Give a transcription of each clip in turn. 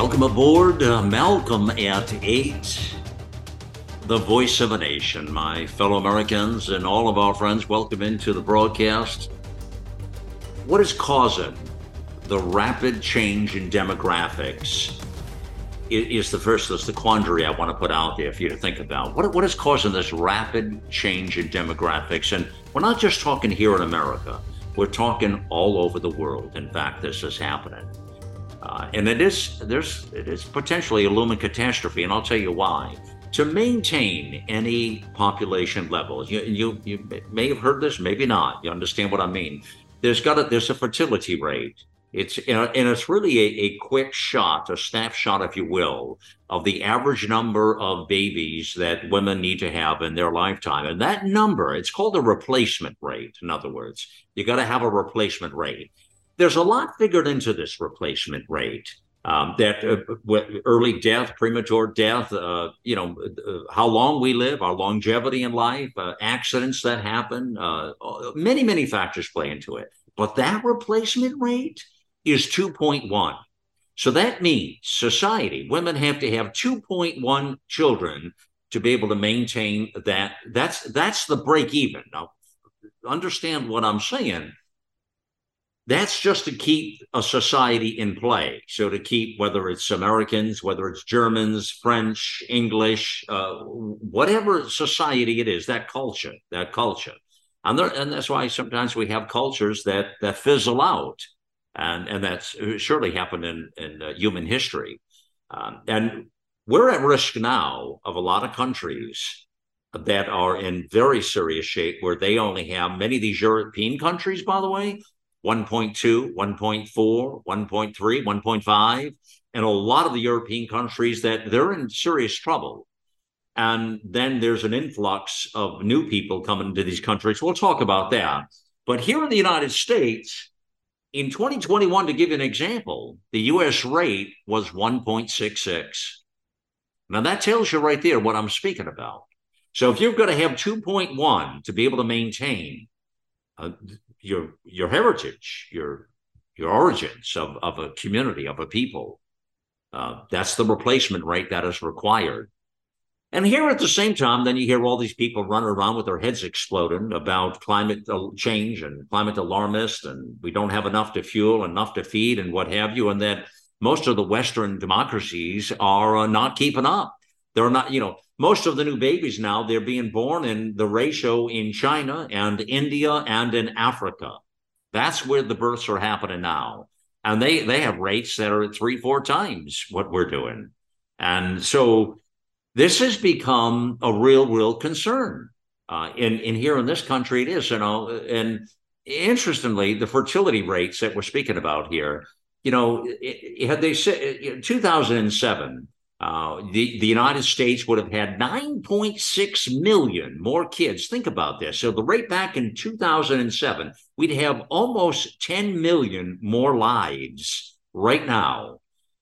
Welcome aboard, uh, Malcolm at 8, the voice of a nation. My fellow Americans and all of our friends, welcome into the broadcast. What is causing the rapid change in demographics? Is the first, is the quandary I want to put out there for you to think about. What, what is causing this rapid change in demographics? And we're not just talking here in America, we're talking all over the world. In fact, this is happening. Uh, and it is there's it is potentially a looming catastrophe, and I'll tell you why. To maintain any population levels, you, you you may have heard this, maybe not. You understand what I mean? There's got a there's a fertility rate. It's and it's really a, a quick shot, a snapshot, if you will, of the average number of babies that women need to have in their lifetime. And that number, it's called a replacement rate. In other words, you got to have a replacement rate there's a lot figured into this replacement rate. Um, that uh, early death, premature death, uh, you know, uh, how long we live, our longevity in life, uh, accidents that happen, uh, many, many factors play into it. But that replacement rate is 2.1. So that means society, women have to have 2.1 children to be able to maintain that. That's that's the break even. Now, understand what I'm saying that's just to keep a society in play. So to keep whether it's Americans, whether it's Germans, French, English, uh, whatever society it is, that culture, that culture, and there, and that's why sometimes we have cultures that that fizzle out, and and that's surely happened in in uh, human history, um, and we're at risk now of a lot of countries that are in very serious shape where they only have many of these European countries, by the way, 1.2, 1.4, 1.3, 1.5, and a lot of the European countries that they're in serious trouble. And then there's an influx of new people coming to these countries. We'll talk about that. But here in the United States, in 2021, to give you an example, the US rate was 1.66. Now that tells you right there what I'm speaking about. So if you're going to have 2.1 to be able to maintain, uh, your your heritage, your your origins of, of a community, of a people. Uh, that's the replacement rate that is required. And here at the same time, then you hear all these people running around with their heads exploding about climate change and climate alarmists, and we don't have enough to fuel, enough to feed, and what have you. And that most of the Western democracies are uh, not keeping up. They're not, you know, most of the new babies now they're being born in the ratio in China and India and in Africa. That's where the births are happening now. And they they have rates that are three, four times what we're doing. And so this has become a real, real concern. Uh, in in here in this country, it is, you know, and interestingly, the fertility rates that we're speaking about here, you know, had they said 2007, uh, the, the United States would have had 9.6 million more kids. Think about this. So the rate back in 2007, we'd have almost 10 million more lives right now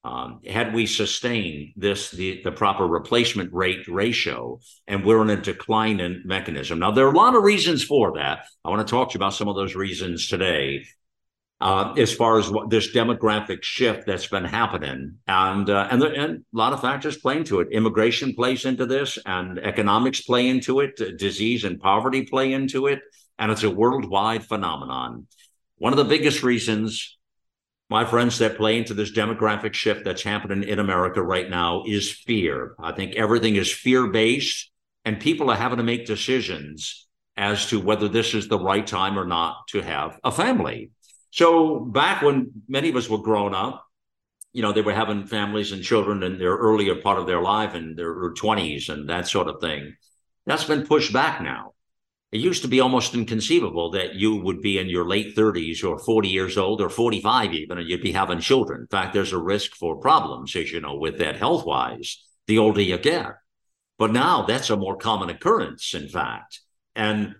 um, had we sustained this the, the proper replacement rate ratio and we're in a declining mechanism now there are a lot of reasons for that i want to talk to you about some of those reasons today uh, as far as what this demographic shift that's been happening, and uh, and, there, and a lot of factors play into it. Immigration plays into this, and economics play into it. Disease and poverty play into it, and it's a worldwide phenomenon. One of the biggest reasons, my friends, that play into this demographic shift that's happening in America right now is fear. I think everything is fear based, and people are having to make decisions as to whether this is the right time or not to have a family so back when many of us were growing up, you know, they were having families and children in their earlier part of their life and their 20s and that sort of thing. That's been pushed back now. It used to be almost inconceivable that you would be in your late 30s or 40 years old or 45 even, and you'd be having children. In fact, there's a risk for problems, as you know, with that health wise, the older you get. But now that's a more common occurrence, in fact. And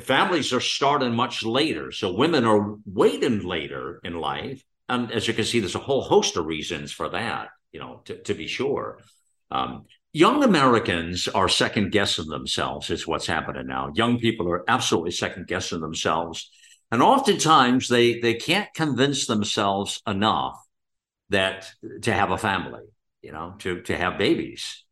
families are starting much later. So women are waiting later in life. And as you can see, there's a whole host of reasons for that, you know, to, to be sure. Um, young Americans are second guessing themselves, is what's happening now. Young people are absolutely second guessing themselves. And oftentimes they they can't convince themselves enough that to have a family, you know, to to have babies.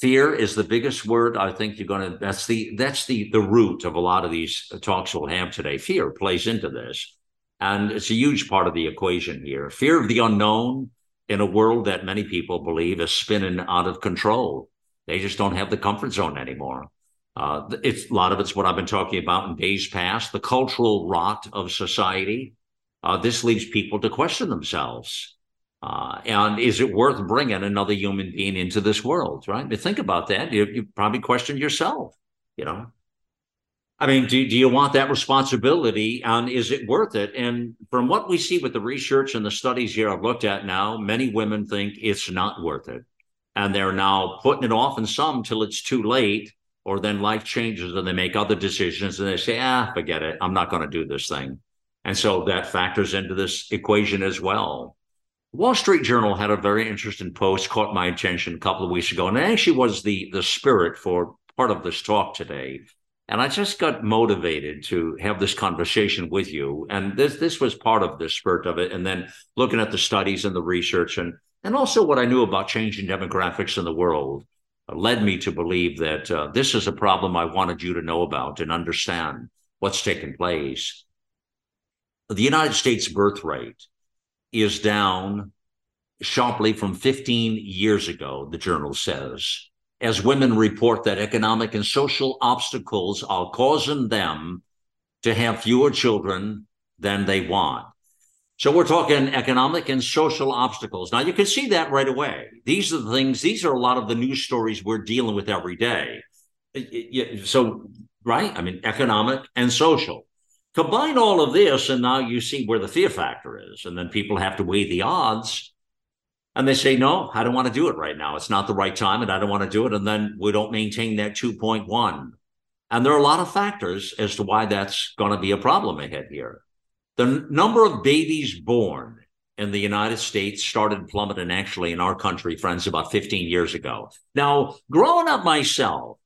Fear is the biggest word I think you're gonna that's the that's the the root of a lot of these talks we'll have today. Fear plays into this. And it's a huge part of the equation here. Fear of the unknown, in a world that many people believe is spinning out of control. They just don't have the comfort zone anymore. Uh, it's a lot of it's what I've been talking about in days past, the cultural rot of society. Uh, this leads people to question themselves. Uh, and is it worth bringing another human being into this world? Right? But think about that. You, you probably question yourself. You know, I mean, do, do you want that responsibility and is it worth it? And from what we see with the research and the studies here I've looked at now, many women think it's not worth it. And they're now putting it off and some till it's too late, or then life changes and they make other decisions and they say, ah, forget it. I'm not going to do this thing. And so that factors into this equation as well. Wall Street Journal had a very interesting post, caught my attention a couple of weeks ago, and it actually was the the spirit for part of this talk today. And I just got motivated to have this conversation with you. And this this was part of the spurt of it. And then looking at the studies and the research and and also what I knew about changing demographics in the world led me to believe that uh, this is a problem I wanted you to know about and understand what's taking place. The United States birth rate is down sharply from 15 years ago, the journal says as women report that economic and social obstacles are causing them to have fewer children than they want. So we're talking economic and social obstacles. Now you can see that right away. These are the things, these are a lot of the news stories we're dealing with every day. So, right? I mean, economic and social. Combine all of this, and now you see where the fear factor is. And then people have to weigh the odds and they say, no, I don't want to do it right now. It's not the right time and I don't want to do it. And then we don't maintain that 2.1. And there are a lot of factors as to why that's going to be a problem ahead here. The number of babies born in the United States started plummeting actually in our country, friends, about 15 years ago. Now, growing up myself,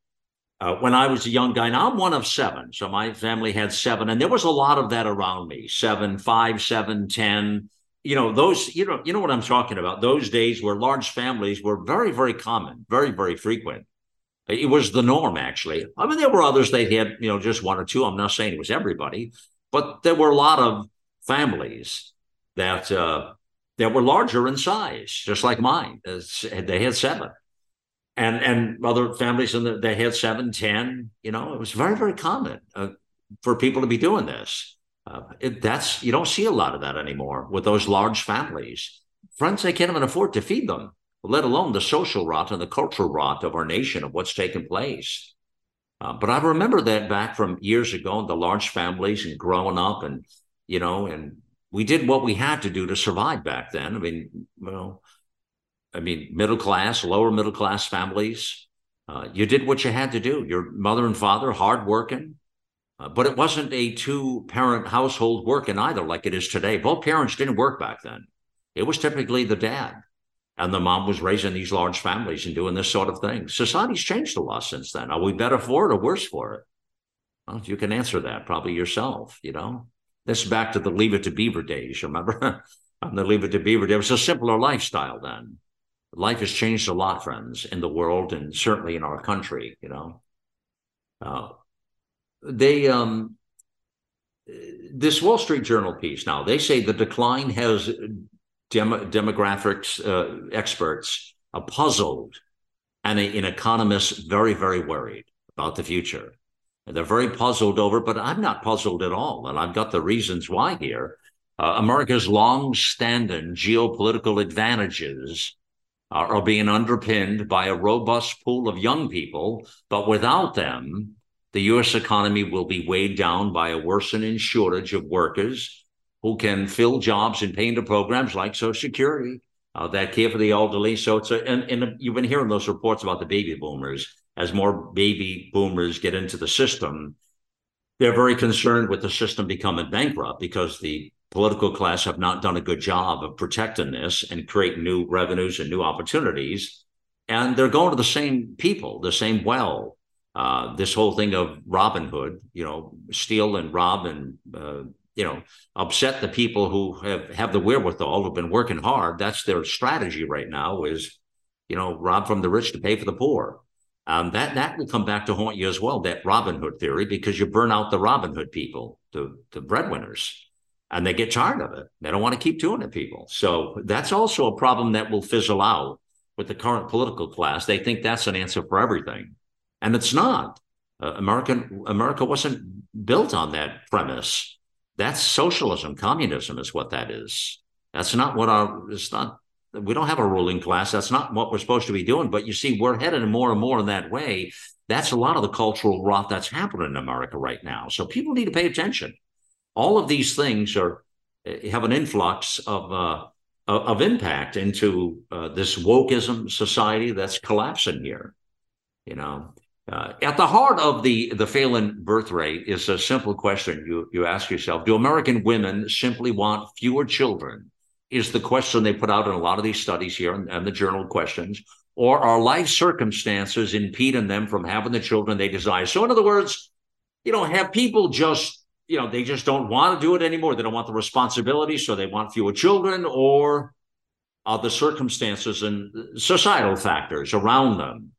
uh, when I was a young guy, now I'm one of seven. So my family had seven, and there was a lot of that around me. Seven, five, seven, ten you know those you know you know what i'm talking about. Those days where large families were very very common very very frequent. It was the norm actually. I mean there were others they had you know just one or two. I'm not saying it was everybody but there were a lot of families that uh that were larger in size just like mine. They had seven and and other families in the, they had seven ten you know it was very very common uh, for people to be doing this uh, it, that's you don't see a lot of that anymore with those large families. Friends, they can't even afford to feed them, let alone the social rot and the cultural rot of our nation of what's taken place. Uh, but I remember that back from years ago, the large families and growing up, and you know, and we did what we had to do to survive back then. I mean, well, I mean, middle class, lower middle class families. Uh, you did what you had to do. Your mother and father, hardworking, uh, but it wasn't a two parent household working either like it is today. Both parents didn't work back then. It was typically the dad. And the mom was raising these large families and doing this sort of thing. Society's changed a lot since then. Are we better for it or worse for it? Well, you can answer that probably yourself, you know. This is back to the Leave It to Beaver days, remember? On the Leave It to Beaver it was a simpler lifestyle then. Life has changed a lot, friends, in the world and certainly in our country, you know. Uh, they um this Wall Street Journal piece now they say the decline has dem- demographics uh, experts are puzzled and a, an economists very very worried about the future. And they're very puzzled over, but I'm not puzzled at all, and I've got the reasons why here. Uh, America's long-standing geopolitical advantages are, are being underpinned by a robust pool of young people, but without them, the U.S. economy will be weighed down by a worsening shortage of workers who can fill jobs and pay into programs like Social Security uh, that care for the elderly. So it's a, and, and you've been hearing those reports about the baby boomers. As more baby boomers get into the system, they're very concerned with the system becoming bankrupt because the political class have not done a good job of protecting this and create new revenues and new opportunities. And they're going to the same people, the same well. Uh, this whole thing of Robin Hood, you know, steal and rob and uh, you know upset the people who have have the wherewithal who've been working hard. That's their strategy right now is, you know, rob from the rich to pay for the poor. Um, that that will come back to haunt you as well. That Robin Hood theory, because you burn out the Robin Hood people, the the breadwinners, and they get tired of it. They don't want to keep doing it. People, so that's also a problem that will fizzle out with the current political class. They think that's an answer for everything, and it's not. Uh, American America wasn't built on that premise. That's socialism, communism is what that is. That's not what our. It's not we don't have a ruling class. That's not what we're supposed to be doing. But you see, we're headed more and more in that way. That's a lot of the cultural rot that's happening in America right now. So people need to pay attention. All of these things are eh, have an influx of uh, of impact into uh, this wokeism society that's collapsing here. You know, uh, at the heart of the the failing birth rate is a simple question you you ask yourself: Do American women simply want fewer children? is the question they put out in a lot of these studies here and, and the journal questions, or are life circumstances impeding them from having the children they desire? So, in other words, you know, have people just, you know, they just don't want to do it anymore. They don't want the responsibility, so they want fewer children, or other circumstances and societal factors around them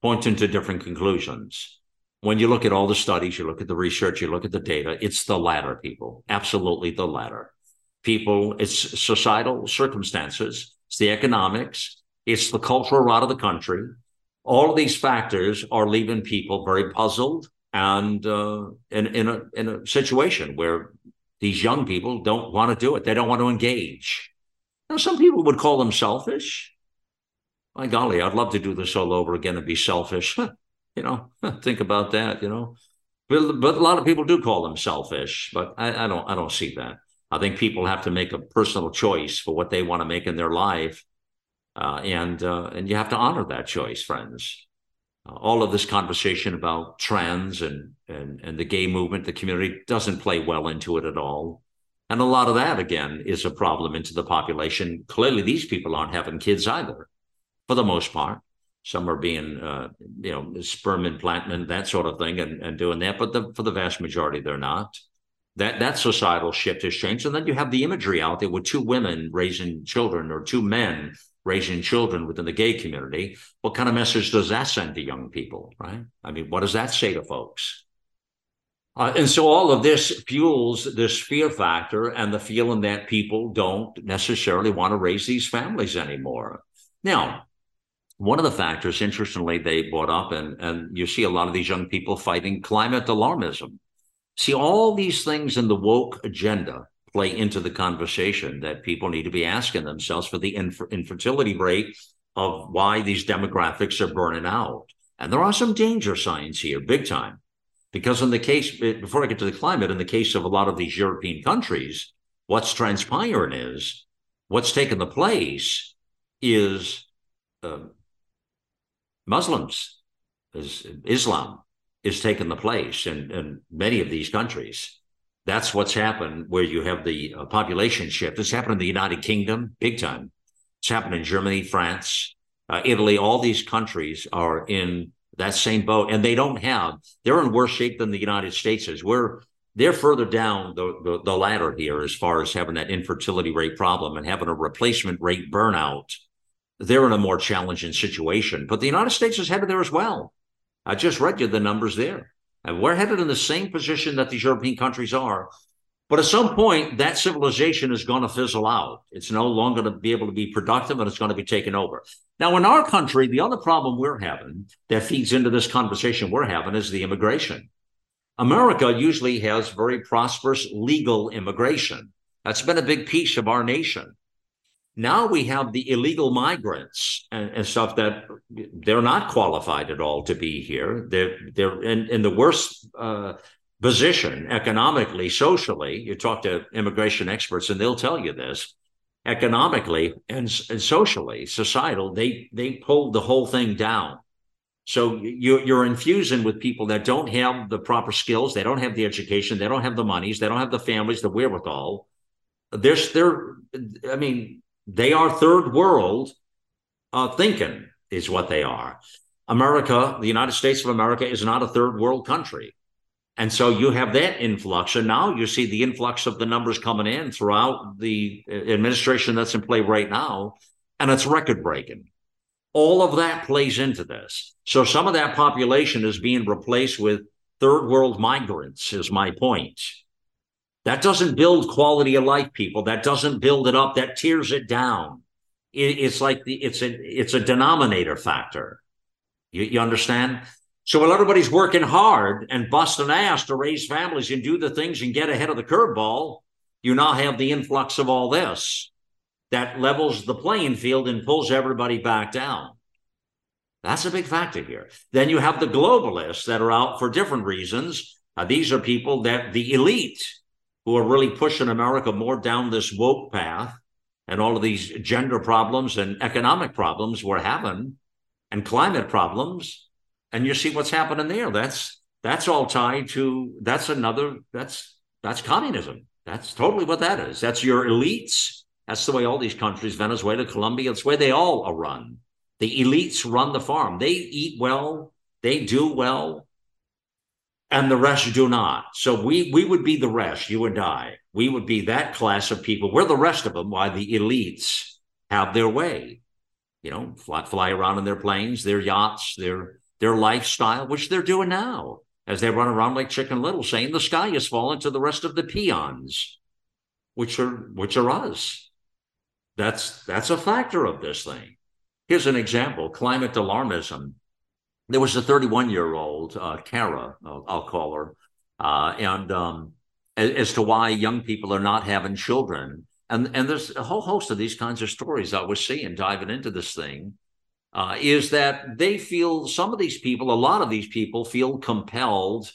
pointing to different conclusions? When you look at all the studies, you look at the research, you look at the data, it's the latter, people. Absolutely the latter people, it's societal circumstances, it's the economics, it's the cultural rot of the country. All of these factors are leaving people very puzzled and uh, in, in, a, in a situation where these young people don't want to do it. They don't want to engage. Now, some people would call them selfish. My golly, I'd love to do this all over again and be selfish. you know, think about that, you know. But, but a lot of people do call them selfish, but I, I don't I don't see that. I think people have to make a personal choice for what they want to make in their life, uh, and uh, and you have to honor that choice, friends. Uh, all of this conversation about trans and and and the gay movement, the community doesn't play well into it at all, and a lot of that again is a problem into the population. Clearly, these people aren't having kids either, for the most part. Some are being, uh, you know, sperm implantment, that sort of thing, and, and doing that, but the, for the vast majority, they're not that that societal shift has changed. And then you have the imagery out there with two women raising children or two men raising children within the gay community. What kind of message does that send to young people, right? I mean, what does that say to folks? Uh, and so all of this fuels this fear factor and the feeling that people don't necessarily want to raise these families anymore. Now, one of the factors, interestingly, they brought up, and, and you see a lot of these young people fighting climate alarmism. See, all these things in the woke agenda play into the conversation that people need to be asking themselves for the infer- infertility rate of why these demographics are burning out. And there are some danger signs here, big time. Because in the case, before I get to the climate, in the case of a lot of these European countries, what's transpiring is what's taken the place is uh, Muslims, is Islam is taking the place in, in many of these countries. That's what's happened where you have the uh, population shift. It's happened in the United Kingdom, big time. It's happened in Germany, France, uh, Italy. All these countries are in that same boat, and they don't have. They're in worse shape than the United States is. We're they're further down the, the, the ladder here as far as having that infertility rate problem and having a replacement rate burnout. They're in a more challenging situation, but the United States is headed there as well. I just read you the numbers there. And we're headed in the same position that these European countries are. But at some point, that civilization is going to fizzle out. It's no longer going to be able to be productive and it's going to be taken over. Now, in our country, the other problem we're having that feeds into this conversation we're having is the immigration. America usually has very prosperous legal immigration. That's been a big piece of our nation. Now we have the illegal migrants and, and, stuff that they're not qualified at all to be here. They're they're in, in the worst uh, position economically, socially. You talk to immigration experts, and they'll tell you this. Economically and, and socially, societal, they they pulled the whole thing down. So you're, you're infusing with people that don't have the proper skills, they don't have the education, they don't have the monies, they don't have the families, the wherewithal. They're, they're I mean, they are third world uh, thinking, is what they are. America, the United States of America, is not a third world country. And so you have that influx. And now you see the influx of the numbers coming in throughout the uh, administration that's in play right now. And it's record breaking. All of that plays into this. So some of that population is being replaced with third world migrants, is my point. That doesn't build quality of life, people. That doesn't build it up. That tears it down. It, it's like the it's a it's a denominator factor. You, you understand? So while everybody's working hard and busting ass to raise families and do the things and get ahead of the curveball, you now have the influx of all this that levels the playing field and pulls everybody back down. That's a big factor here. Then you have the globalists that are out for different reasons. Uh, these are people that the elite who are really pushing America more down this woke path and all of these gender problems and economic problems we're having and climate problems. And you see what's happening there. That's that's all tied to that's another that's that's communism. That's totally what that is. That's your elites. That's the way all these countries, Venezuela, Colombia, it's way they all are run. The elites run the farm. They eat well, they do well, and the rest do not. So we we would be the rest, you and I. We would be that class of people. We're the rest of them. Why the elites have their way, you know, fly, fly around in their planes, their yachts, their their lifestyle, which they're doing now as they run around like Chicken Little, saying the sky is falling to the rest of the peons, which are which are us. That's that's a factor of this thing. Here's an example: climate alarmism there was a 31 year old uh, Kara, I'll, I'll, call her, uh, and um, as, as, to why young people are not having children. And, and there's a whole host of these kinds of stories I was seeing diving into this thing. Uh, is that they feel some of these people, a lot of these people feel compelled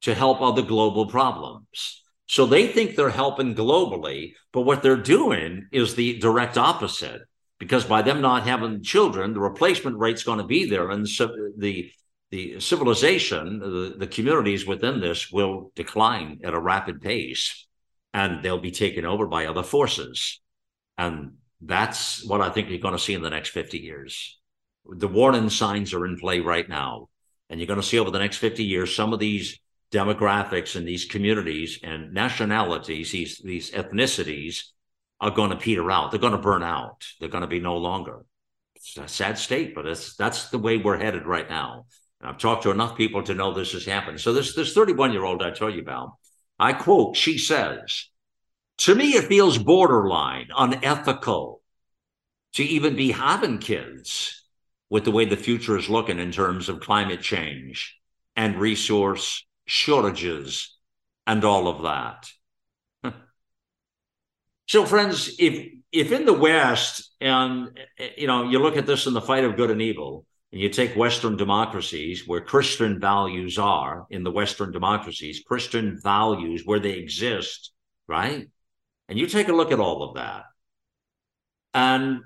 to help other global problems. So they think they're helping globally, but what they're doing is the direct opposite because by them not having children, the replacement rate's going to be there, and so the the civilization, the, the communities within this will decline at a rapid pace, and they'll be taken over by other forces, and that's what I think you're going to see in the next 50 years. The warning signs are in play right now, and you're going to see over the next 50 years some of these demographics and these communities and nationalities, these these ethnicities are going to peter out. They're going to burn out. They're going to be no longer. It's a sad state, but it's, that's the way we're headed right now. I've talked to enough people to know this has happened. So this this 31 year old I tell you about, I quote, she says, "To me, it feels borderline unethical to even be having kids with the way the future is looking in terms of climate change and resource shortages and all of that." So, friends, if if in the West, and you know, you look at this in the fight of good and evil, and you take Western democracies where Christian values are in the Western democracies, Christian values where they exist, right? And you take a look at all of that, and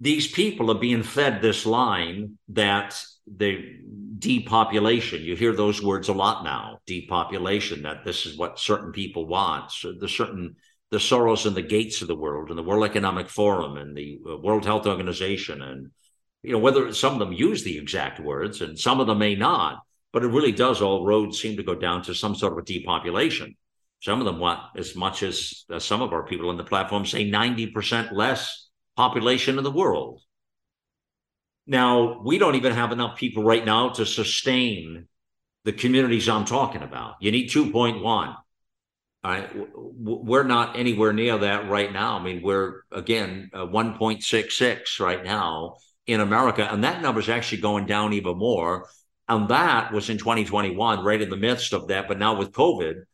these people are being fed this line that the depopulation you hear those words a lot now depopulation that this is what certain people want so the certain the Soros and the Gates of the world and the World Economic Forum and the uh, World Health Organization and you know whether some of them use the exact words and some of them may not but it really does all roads seem to go down to some sort of a depopulation. Some of them want as much as, some of our people on the platform say 90% less population in the world. Now we don't even have enough people right now to sustain the communities i'm talking about. You need 2.1 I, we're not anywhere near that right now. I mean, we're again uh, 1.66 right now in America, and that number is actually going down even more. And that was in 2021, right in the midst of that. But now with COVID,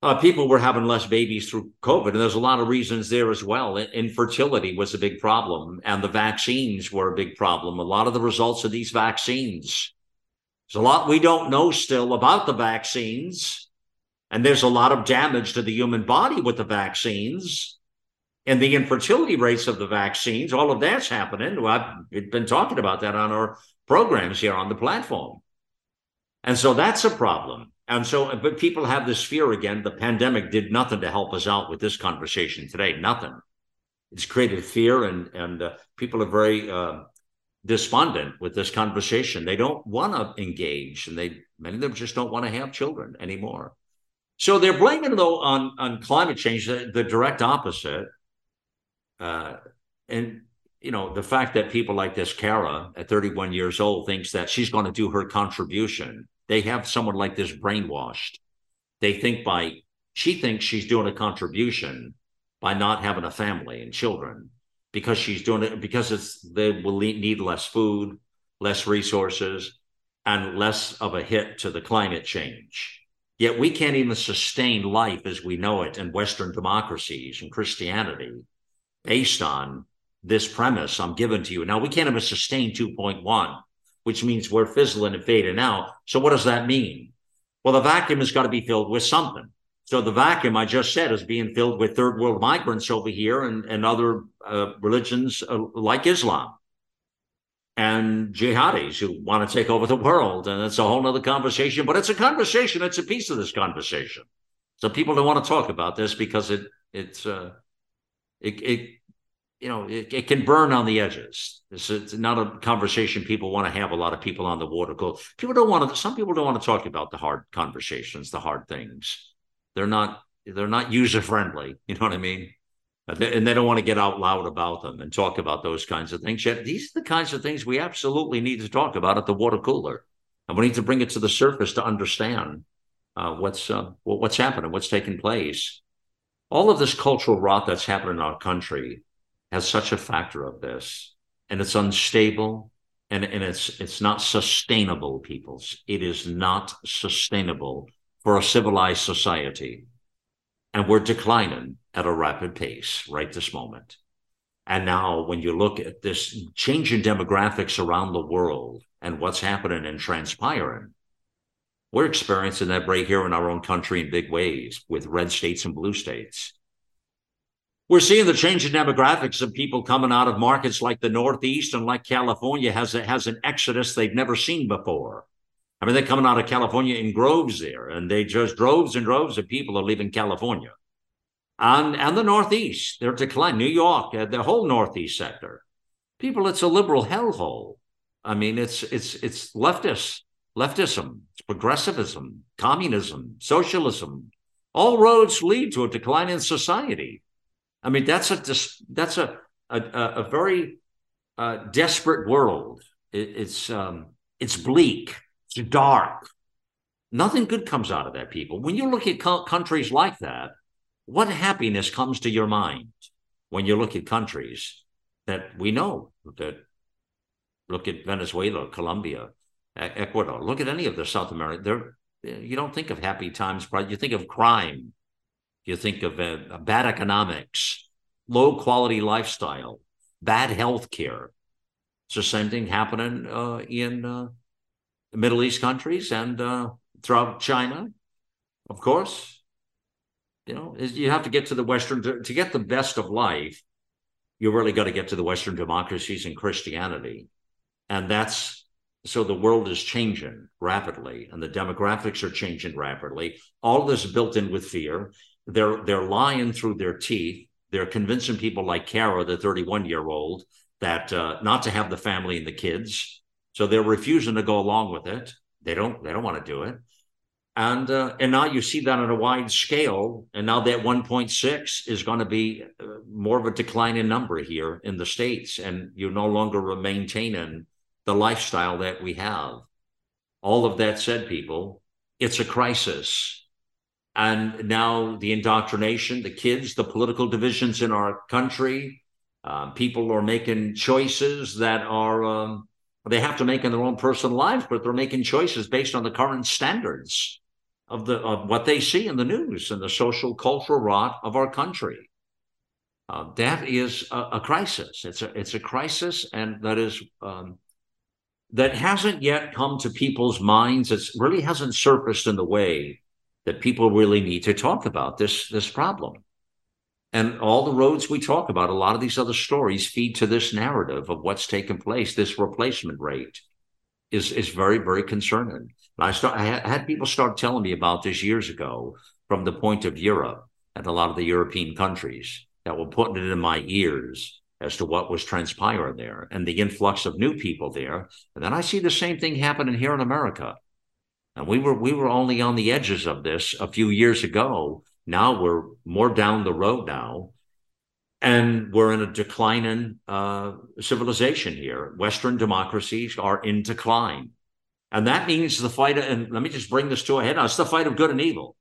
Uh, people were having less babies through COVID, and there's a lot of reasons there as well. Infertility was a big problem, and the vaccines were a big problem. A lot of the results of these vaccines. There's a lot we don't know still about the vaccines, and there's a lot of damage to the human body with the vaccines and the infertility rates of the vaccines. All of that's happening. Well, I've been talking about that on our programs here on the platform. And so that's a problem. And so, but people have this fear again. The pandemic did nothing to help us out with this conversation today. Nothing. It's created fear, and and uh, people are very uh, despondent with this conversation. They don't want to engage, and they many of them just don't want to have children anymore. So they're blaming though on on climate change, the, the direct opposite. Uh, and you know the fact that people like this Kara at 31 years old thinks that she's going to do her contribution they have someone like this brainwashed. They think by, she thinks she's doing a contribution by not having a family and children because she's doing it because it's they will need less food, less resources, and less of a hit to the climate change. Yet we can't even sustain life as we know it in Western democracies and Christianity based on this premise I'm giving to you. Now, we can't even sustain 2.1 which means we're fizzling and fading out. So what does that mean? Well, the vacuum has got to be filled with something. So the vacuum I just said is being filled with third world migrants over here and, and other uh, religions uh, like Islam and jihadis who want to take over the world. And it's a whole other conversation, but it's a conversation. It's a piece of this conversation. So people don't want to talk about this because it it's uh, it, it you know, it, it, can burn on the edges. It's, not a conversation people want to have. A lot of people on the water go. People don't want to. Some people don't want to talk about the hard conversations, the hard things. They're not. They're not user friendly. You know what I mean? And they don't want to get out loud about them and talk about those kinds of things. Yet these are the kinds of things we absolutely need to talk about at the water cooler, and we need to bring it to the surface to understand uh, what's uh, what's happening, what's taking place. All of this cultural rot that's happening in our country has such a factor of this, and it's unstable and, and it's it's not sustainable, peoples. It is not sustainable for a civilized society. And we're declining at a rapid pace right this moment. And now, when you look at this change in demographics around the world and what's happening and transpiring, we're experiencing that right here in our own country in big ways with red states and blue states. We're seeing the change in demographics of people coming out of markets like the Northeast and like California has a, has an exodus they've never seen before. I mean, they're coming out of California in groves there, and they just droves and droves of people are leaving California. And, and the Northeast, they're declining. New York, uh, the whole Northeast sector. People, it's a liberal hellhole. I mean, it's it's it's leftist, leftism, it's progressivism, communism, socialism. All roads lead to a decline in society. I mean, that's a that's a a, a very uh, desperate world. It, it's um, it's bleak. It's dark. Nothing good comes out of that, people. When you look at co- countries like that, what happiness comes to your mind when you look at countries that we know that look at Venezuela, Colombia, Ecuador. Look at any of the South America. There, you don't think of happy times, but you think of crime, you think of uh, bad economics, low quality lifestyle, bad health care. It's the same thing happening uh, in uh, Middle East countries and uh, throughout China, of course. You know, you have to get to the Western to, to get the best of life. You really got to get to the Western democracies and Christianity, and that's so the world is changing rapidly, and the demographics are changing rapidly. All of this built in with fear they're they're lying through their teeth. They're convincing people like Kara, the 31 year old, that uh, not to have the family and the kids. So they're refusing to go along with it. They don't they don't want to do it. And uh, and now you see that on a wide scale. And now that 1.6 is going to be uh, more of a declining number here in the states, and you're no longer maintaining the lifestyle that we have. All of that said, people, it's a crisis and now the indoctrination, the kids, the political divisions in our country. Uh, people are making choices that are um, they have to make in their own personal lives, but they're making choices based on the current standards. of the of what they see in the news and the social cultural rot of our country. Uh, that is a, a, crisis. It's a it's a crisis, and that is um, that hasn't yet come to people's minds. It really hasn't surfaced in the way that people really need to talk about this this problem. And all the roads we talk about, a lot of these other stories feed to this narrative of what's taken place. This replacement rate is is very very concerning. I start I had people start telling me about this years ago from the point of Europe and a lot of the European countries that were putting it in my ears as to what was transpiring there and the influx of new people there. And then I see the same thing happening here in America. And we were we were only on the edges of this a few years ago. Now we're more down the road now, and we're in a declining uh, civilization here. Western democracies are in decline, and that means the fight. And let me just bring this to a head. Now, it's the fight of good and evil.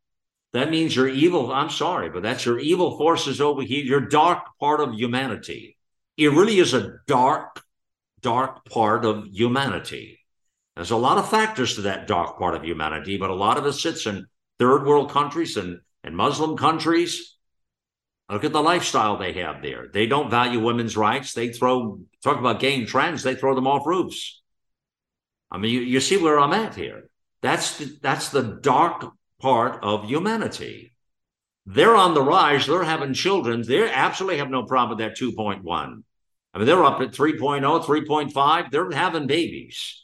That means your evil. I'm sorry, but that's your evil forces over here. Your dark part of humanity. It really is a dark, dark part of humanity there's a lot of factors to that dark part of humanity, but a lot of it sits in third world countries and, and Muslim countries. Look at the lifestyle they have there. They don't value women's rights. They throw, talk about gay trends, they throw them off roofs. I mean, you, you see where I'm at here. That's the, that's the dark part of humanity. They're on the rise. They're having children. They absolutely have no problem with that 2.1. I mean, they're up at 3.0, 3.5. They're having babies.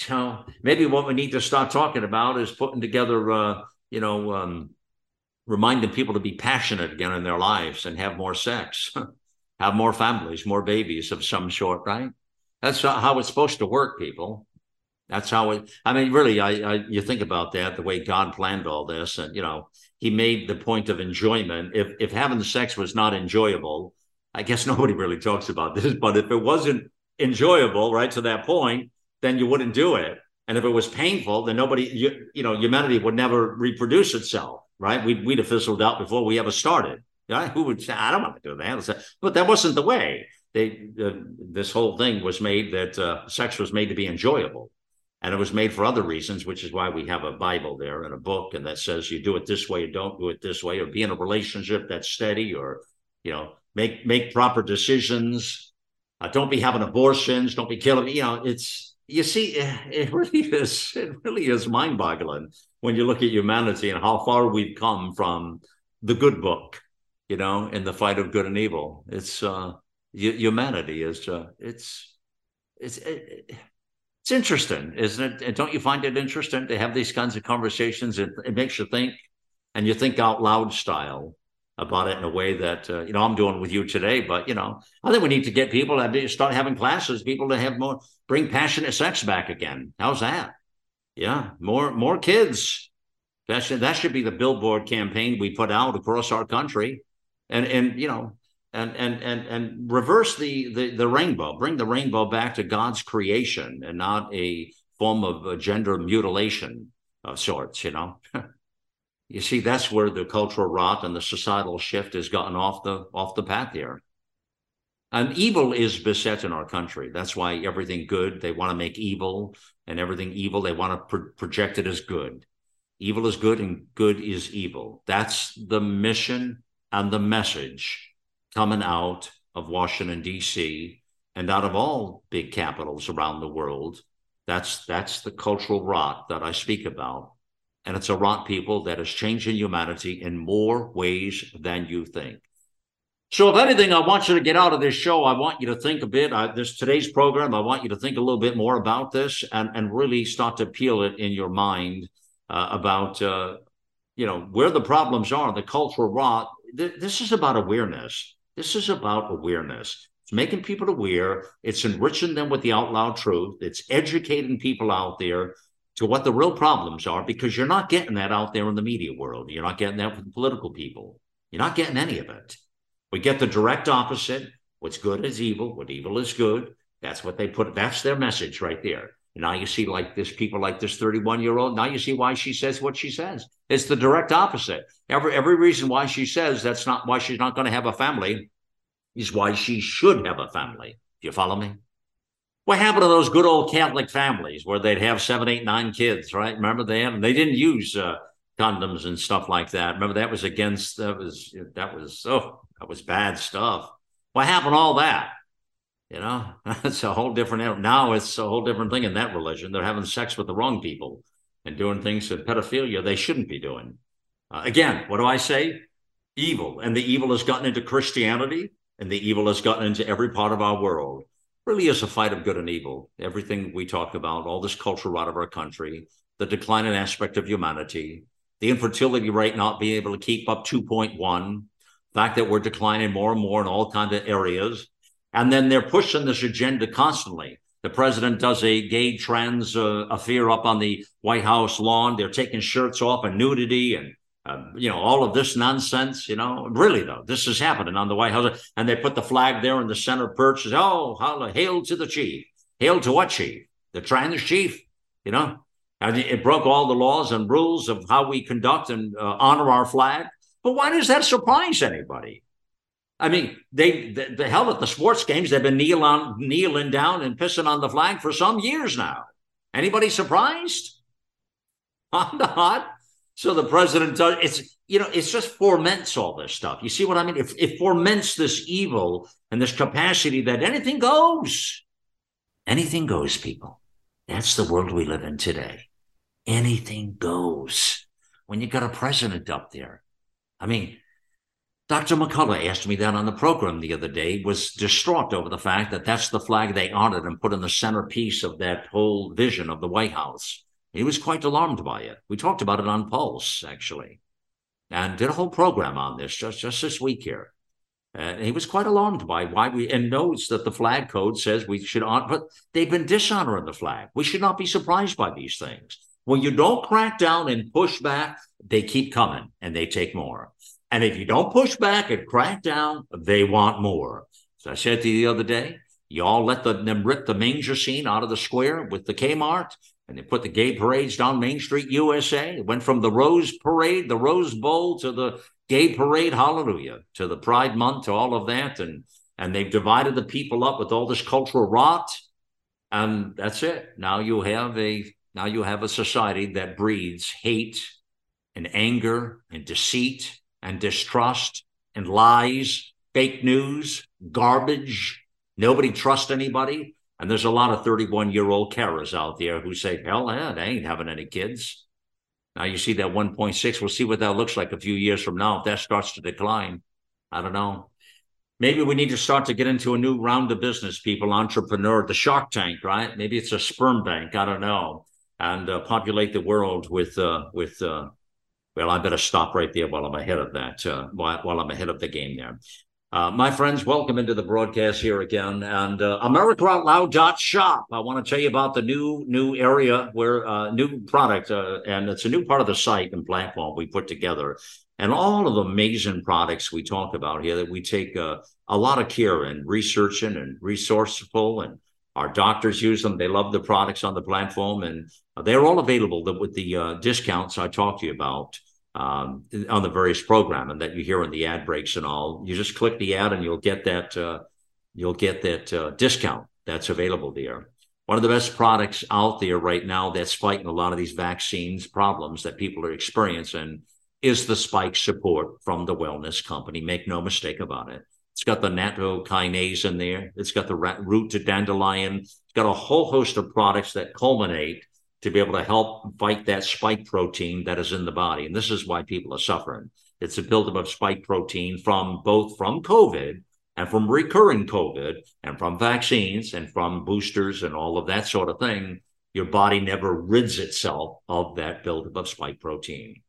So maybe what we need to start talking about is putting together, uh, you know, um, reminding people to be passionate again in their lives and have more sex, have more families, more babies of some sort, right? That's how it's supposed to work, people. That's how it. I mean, really, I, I you think about that the way God planned all this, and you know, He made the point of enjoyment. If if having sex was not enjoyable, I guess nobody really talks about this. But if it wasn't enjoyable, right to that point, then you wouldn't do it. And if it was painful, then nobody, you, you know, humanity would never reproduce itself, right? We'd, we'd have fizzled out before we ever started. Right? Who would say, I don't want to do that? But that wasn't the way. They, uh, this whole thing was made that uh, sex was made to be enjoyable. And it was made for other reasons, which is why we have a Bible there and a book, and that says you do it this way, you don't do it this way, or be in a relationship that's steady, or you know, make make proper decisions. Uh, don't be having abortions. Don't be killing. You know, it's you see, it really is it really is mind boggling when you look at humanity and how far we've come from the good book, you know, in the fight of good and evil. It's uh, humanity is uh, it's it's it, it's interesting, isn't it? And don't you find it interesting to have these kinds of conversations? It, it makes you think, and you think out loud style about it in a way that uh, you know I'm doing with you today. But you know, I think we need to get people to start having classes, people to have more bring passionate sex back again. How's that? Yeah, more more kids. That should that should be the billboard campaign we put out across our country, and and you know. And, and and and reverse the, the the rainbow bring the rainbow back to god's creation and not a form of uh, gender mutilation of sorts you know you see that's where the cultural rot and the societal shift has gotten off the off the path here. And evil is beset in our country. That's why everything good they want to make evil and everything evil they want to pro- project it as good. Evil is good and good is evil. That's the mission and the message coming out of washington d.c and out of all big capitals around the world. That's that's the cultural rot that i speak about and it's a rock people that is changing humanity in more ways than you think. So, if anything, I want you to get out of this show. I want you to think a bit. Uh, this today's program. I want you to think a little bit more about this and and really start to peel it in your mind uh, about uh, you know where the problems are. The cultural rot. Th- this is about awareness. This is about awareness. It's making people aware. It's enriching them with the out loud truth. It's educating people out there to what the real problems are because you're not getting that out there in the media world. You're not getting that from political people. You're not getting any of it. We get the direct opposite. What's good is evil. What evil is good. That's what they put. That's their message right there. And now you see like this people like this 31 year old. Now you see why she says what she says. It's the direct opposite. Every every reason why she says that's not why she's not going to have a family is why she should have a family. Do you follow me? What happened to those good old Catholic families where they'd have seven, eight, nine kids, right? Remember them? They didn't use uh, condoms and stuff like that. Remember that was against that was that was oh that was bad stuff. What happened to all that? You know, it's a whole different now. It's a whole different thing in that religion. They're having sex with the wrong people and doing things that pedophilia they shouldn't be doing. Uh, again, what do I say? Evil, and the evil has gotten into Christianity, and the evil has gotten into every part of our world. Really is a fight of good and evil. Everything we talk about, all this culture out of our country, the declining aspect of humanity, the infertility rate not being able to keep up 2.1, fact that we're declining more and more in all kinds of areas. And then they're pushing this agenda constantly. The president does a gay trans uh, affair up on the White House lawn. They're taking shirts off and nudity and uh, you know all of this nonsense. You know, really though, this is happening on the White House, and they put the flag there in the center perch. "Oh, hail to the chief! Hail to what chief? The trans chief? You know, and it broke all the laws and rules of how we conduct and uh, honor our flag. But why does that surprise anybody? I mean, they the, the, hell at the sports games, they've been kneel on, kneeling down and pissing on the flag for some years now. Anybody surprised? I'm not. So the president does it's you know, it's just foments all this stuff. You see what I mean? It, it foments this evil and this capacity that anything goes. Anything goes, people. That's the world we live in today anything goes when you got a president up there. I mean, Dr. McCullough asked me that on the program the other day, was distraught over the fact that that's the flag they honored and put in the centerpiece of that whole vision of the White House. He was quite alarmed by it. We talked about it on Pulse, actually, and did a whole program on this just, just this week here. And he was quite alarmed by why we and notes that the flag code says we should honor, but they've been dishonoring the flag. We should not be surprised by these things. When you don't crack down and push back, they keep coming and they take more. And if you don't push back and crack down, they want more. As I said to you the other day, y'all let the, them rip the manger scene out of the square with the Kmart and they put the gay parades down Main Street, USA. It went from the Rose Parade, the Rose Bowl to the gay parade, hallelujah, to the Pride Month, to all of that. And, and they've divided the people up with all this cultural rot. And that's it. Now you have a now you have a society that breeds hate and anger and deceit and distrust and lies, fake news, garbage. Nobody trusts anybody. And there's a lot of 31 year old Karas out there who say, hell, yeah, they ain't having any kids. Now you see that 1.6. We'll see what that looks like a few years from now if that starts to decline. I don't know. Maybe we need to start to get into a new round of business, people, entrepreneur, the Shark Tank, right? Maybe it's a sperm bank. I don't know and uh, populate the world with uh, with. Uh, well, I better stop right there while I'm ahead of that. Uh, while, while I'm ahead of the game there. Uh, my friends, welcome into the broadcast here again. And uh, AmericaOutloud.shop. I want to tell you about the new new area where uh, new product, uh, and it's a new part of the site and platform we put together. And all of the amazing products we talk about here that we take uh, a lot of care in researching and resourceful and our doctors use them. They love the products on the platform, and they're all available with the uh, discounts I talked to you about um, on the various program and that you hear in the ad breaks and all. You just click the ad, and you'll get that uh, you'll get that uh, discount that's available there. One of the best products out there right now that's fighting a lot of these vaccines problems that people are experiencing is the spike support from the wellness company. Make no mistake about it. It's got the nattokinase in there. It's got the root to dandelion. It's got a whole host of products that culminate to be able to help fight that spike protein that is in the body. And this is why people are suffering. It's a buildup of spike protein from both from COVID and from recurring COVID and from vaccines and from boosters and all of that sort of thing. Your body never rids itself of that buildup of spike protein.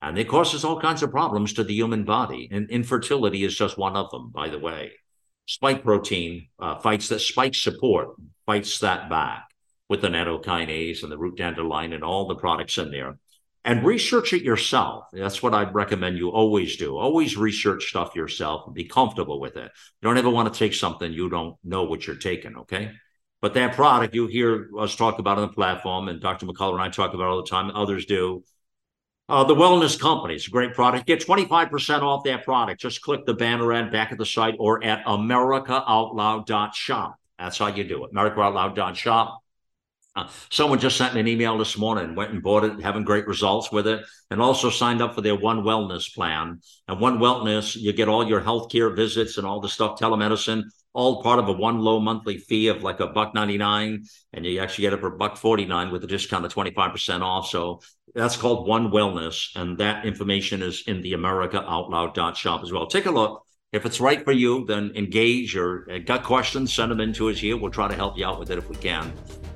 And it causes all kinds of problems to the human body. And infertility is just one of them, by the way. Spike protein uh, fights that spike support, fights that back with the nattokinase and the root dandelion and all the products in there. And research it yourself. That's what I'd recommend you always do. Always research stuff yourself and be comfortable with it. You don't ever want to take something you don't know what you're taking, okay? But that product you hear us talk about on the platform, and Dr. McCullough and I talk about all the time, others do uh, the Wellness Company is a great product. Get 25% off that product. Just click the banner ad back at the site or at AmericaOutloud.shop. That's how you do it. AmericaOutloud.shop. Uh, someone just sent me an email this morning, went and bought it, having great results with it, and also signed up for their One Wellness plan. And One Wellness, you get all your healthcare visits and all the stuff, telemedicine, all part of a one low monthly fee of like a buck 99 and you actually get it for buck 49 with a discount of 25% off. So that's called one wellness and that information is in the america out loud shop as well. Take a look if it's right for you then engage or uh, got questions send them in to us here. We'll try to help you out with it if we can.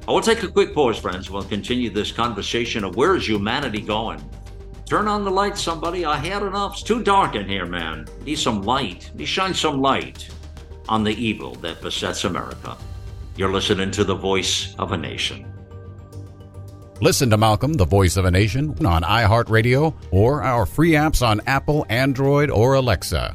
I will take a quick pause friends. We'll continue this conversation of where is humanity going? Turn on the light somebody. I had enough it's too dark in here man. Need some light. Need shine some light on the evil that besets America. You're listening to the voice of a nation. Listen to Malcolm, the voice of a nation, on iHeartRadio or our free apps on Apple, Android, or Alexa.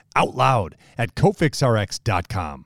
OUTLOUD at cofixrx.com.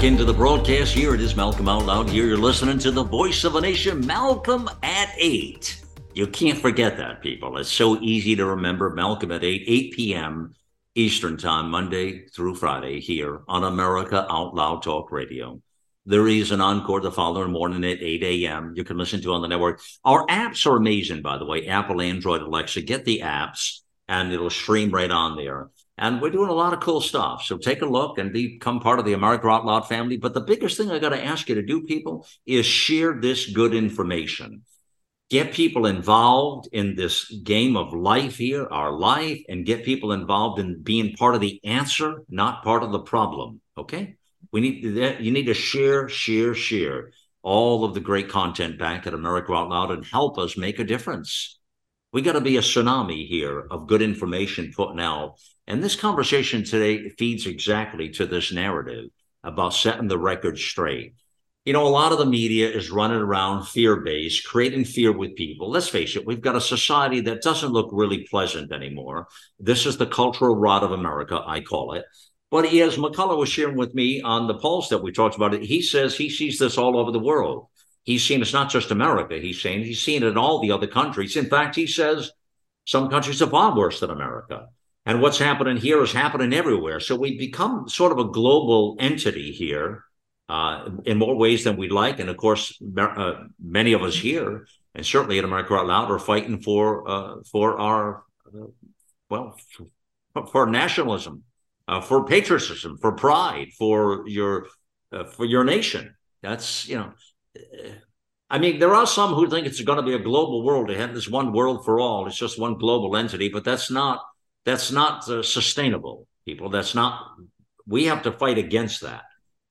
Back into the broadcast. Here it is, Malcolm Out Loud. Here you're listening to the voice of a nation, Malcolm at 8. You can't forget that, people. It's so easy to remember Malcolm at 8, 8 p.m. Eastern Time, Monday through Friday, here on America Out Loud Talk Radio. There is an encore the following morning at 8 a.m. You can listen to on the network. Our apps are amazing, by the way. Apple, Android, Alexa, get the apps and it'll stream right on there. And we're doing a lot of cool stuff. So take a look and become part of the America Out Loud family. But the biggest thing I got to ask you to do, people, is share this good information. Get people involved in this game of life here, our life, and get people involved in being part of the answer, not part of the problem. Okay? We need that. You need to share, share, share all of the great content back at America Out Loud and help us make a difference. We got to be a tsunami here of good information putting out and this conversation today feeds exactly to this narrative about setting the record straight. You know, a lot of the media is running around fear based, creating fear with people. Let's face it, we've got a society that doesn't look really pleasant anymore. This is the cultural rot of America, I call it. But as McCullough was sharing with me on the pulse that we talked about, it, he says he sees this all over the world. He's seen it's not just America, he's saying he's seen it in all the other countries. In fact, he says some countries are far worse than America. And what's happening here is happening everywhere. So we become sort of a global entity here uh, in more ways than we'd like. And of course, uh, many of us here, and certainly in America Out Loud, are fighting for uh, for our uh, well for, for nationalism, uh, for patriotism, for pride, for your uh, for your nation. That's you know. I mean, there are some who think it's going to be a global world. This one world for all. It's just one global entity, but that's not that's not uh, sustainable, people. That's not, we have to fight against that.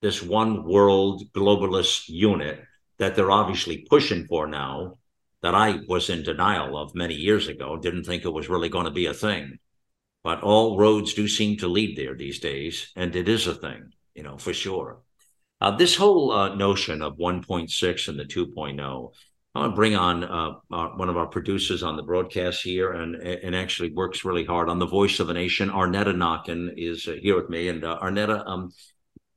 This one world globalist unit that they're obviously pushing for now, that I was in denial of many years ago, didn't think it was really going to be a thing. But all roads do seem to lead there these days, and it is a thing, you know, for sure. Uh, this whole uh, notion of 1.6 and the 2.0 I want to bring on uh, our, one of our producers on the broadcast here, and and actually works really hard on the Voice of a Nation. Arnetta Nakin is uh, here with me, and uh, Arnetta, um,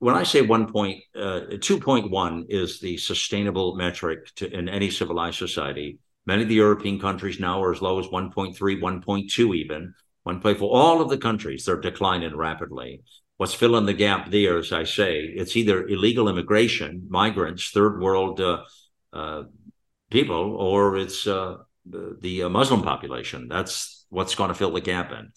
when I say one point, uh, 2.1 is the sustainable metric to, in any civilized society. Many of the European countries now are as low as 1.3, 1.2 even. 1.4. All of the countries, they're declining rapidly. What's filling the gap there, as I say, it's either illegal immigration, migrants, third world uh, uh, people, or it's uh, the, the uh, Muslim population. That's what's going to fill the gap in.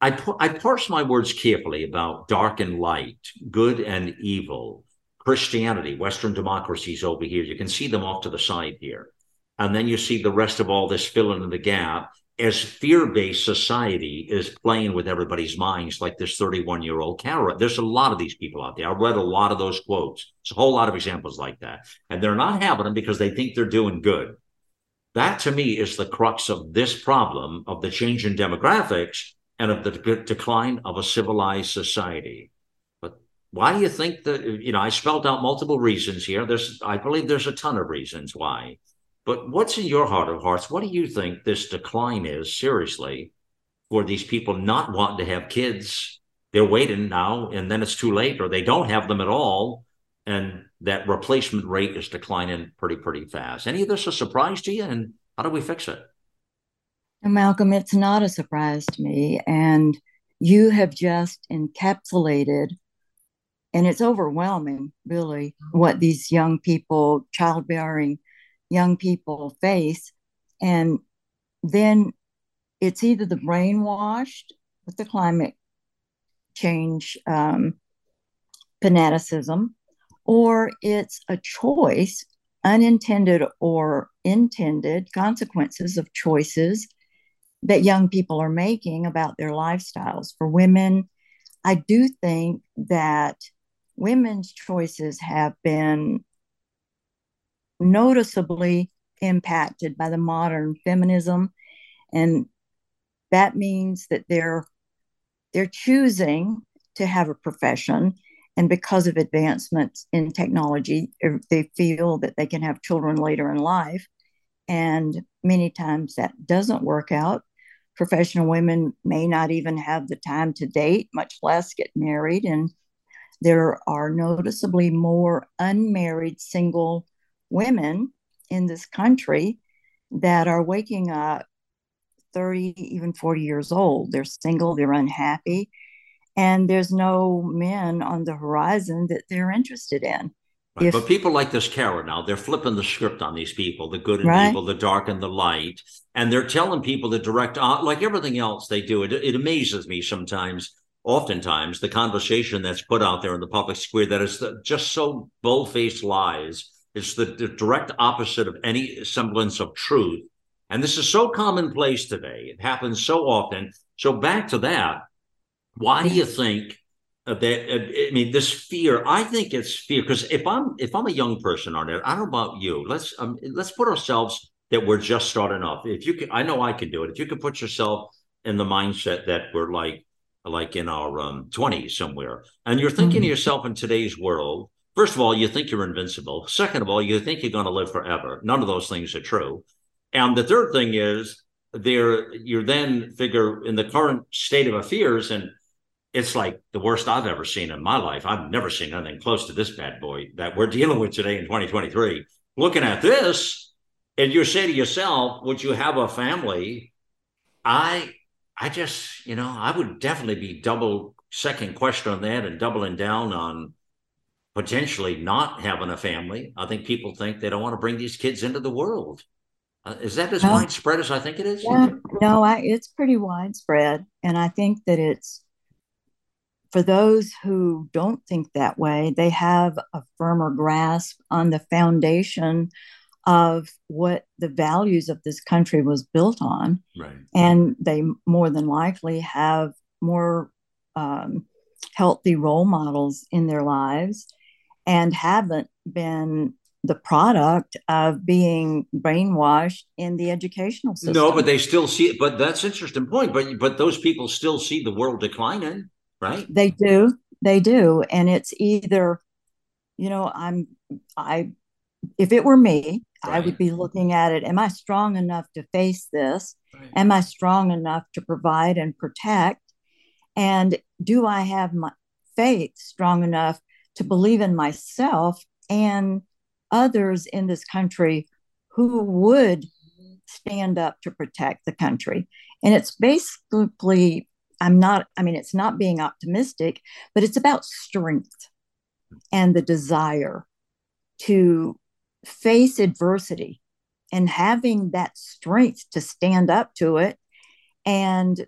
I, I parse my words carefully about dark and light, good and evil, Christianity, Western democracies over here. You can see them off to the side here. And then you see the rest of all this filling in the gap as fear-based society is playing with everybody's minds, like this 31-year-old Kara. There's a lot of these people out there. I read a lot of those quotes. It's a whole lot of examples like that. And they're not having them because they think they're doing good. That to me is the crux of this problem of the change in demographics and of the de- decline of a civilized society. But why do you think that, you know, I spelled out multiple reasons here. There's, I believe there's a ton of reasons why. But what's in your heart of hearts? What do you think this decline is, seriously, for these people not wanting to have kids? They're waiting now, and then it's too late, or they don't have them at all. And that replacement rate is declining pretty, pretty fast. Any of this a surprise to you? And how do we fix it? Malcolm, it's not a surprise to me. And you have just encapsulated, and it's overwhelming, really, what these young people, childbearing young people face. And then it's either the brainwashed with the climate change um, fanaticism, or it's a choice, unintended or intended consequences of choices that young people are making about their lifestyles. For women, I do think that women's choices have been noticeably impacted by the modern feminism. And that means that they're they're choosing to have a profession. And because of advancements in technology er, they feel that they can have children later in life. And many times that doesn't work out. Professional women may not even have the time to date, much less get married. And there are noticeably more unmarried single women in this country that are waking up 30, even 40 years old. They're single, they're unhappy, and there's no men on the horizon that they're interested in. Right. If, but people like this Kara now, they're flipping the script on these people, the good and right. evil, the dark and the light. And they're telling people the direct, uh, like everything else they do. It, it amazes me sometimes, oftentimes, the conversation that's put out there in the public square that is the, just so bull faced lies. It's the, the direct opposite of any semblance of truth. And this is so commonplace today. It happens so often. So, back to that, why do you think that I mean this fear. I think it's fear because if I'm if I'm a young person on it, I don't know about you. Let's um, let's put ourselves that we're just starting off. If you can, I know I can do it. If you can put yourself in the mindset that we're like like in our um, 20s somewhere, and you're thinking mm-hmm. to yourself in today's world. First of all, you think you're invincible. Second of all, you think you're going to live forever. None of those things are true. And the third thing is there you're then figure in the current state of affairs and it's like the worst I've ever seen in my life. I've never seen anything close to this bad boy that we're dealing with today in 2023. Looking at this, and you say to yourself, would you have a family? I I just, you know, I would definitely be double second question on that and doubling down on potentially not having a family. I think people think they don't want to bring these kids into the world. Uh, is that as widespread as I think it is? Yeah, no, I, it's pretty widespread. And I think that it's for those who don't think that way, they have a firmer grasp on the foundation of what the values of this country was built on. Right. And they more than likely have more um, healthy role models in their lives and haven't been the product of being brainwashed in the educational system. No, but they still see it. But that's interesting point. But but those people still see the world declining right they do they do and it's either you know i'm i if it were me right. i would be looking at it am i strong enough to face this right. am i strong enough to provide and protect and do i have my faith strong enough to believe in myself and others in this country who would stand up to protect the country. And it's basically, I'm not, I mean, it's not being optimistic, but it's about strength and the desire to face adversity and having that strength to stand up to it and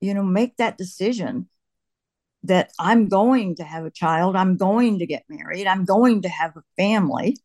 you know make that decision that i'm going to have a child i'm going to get married i'm going to have a family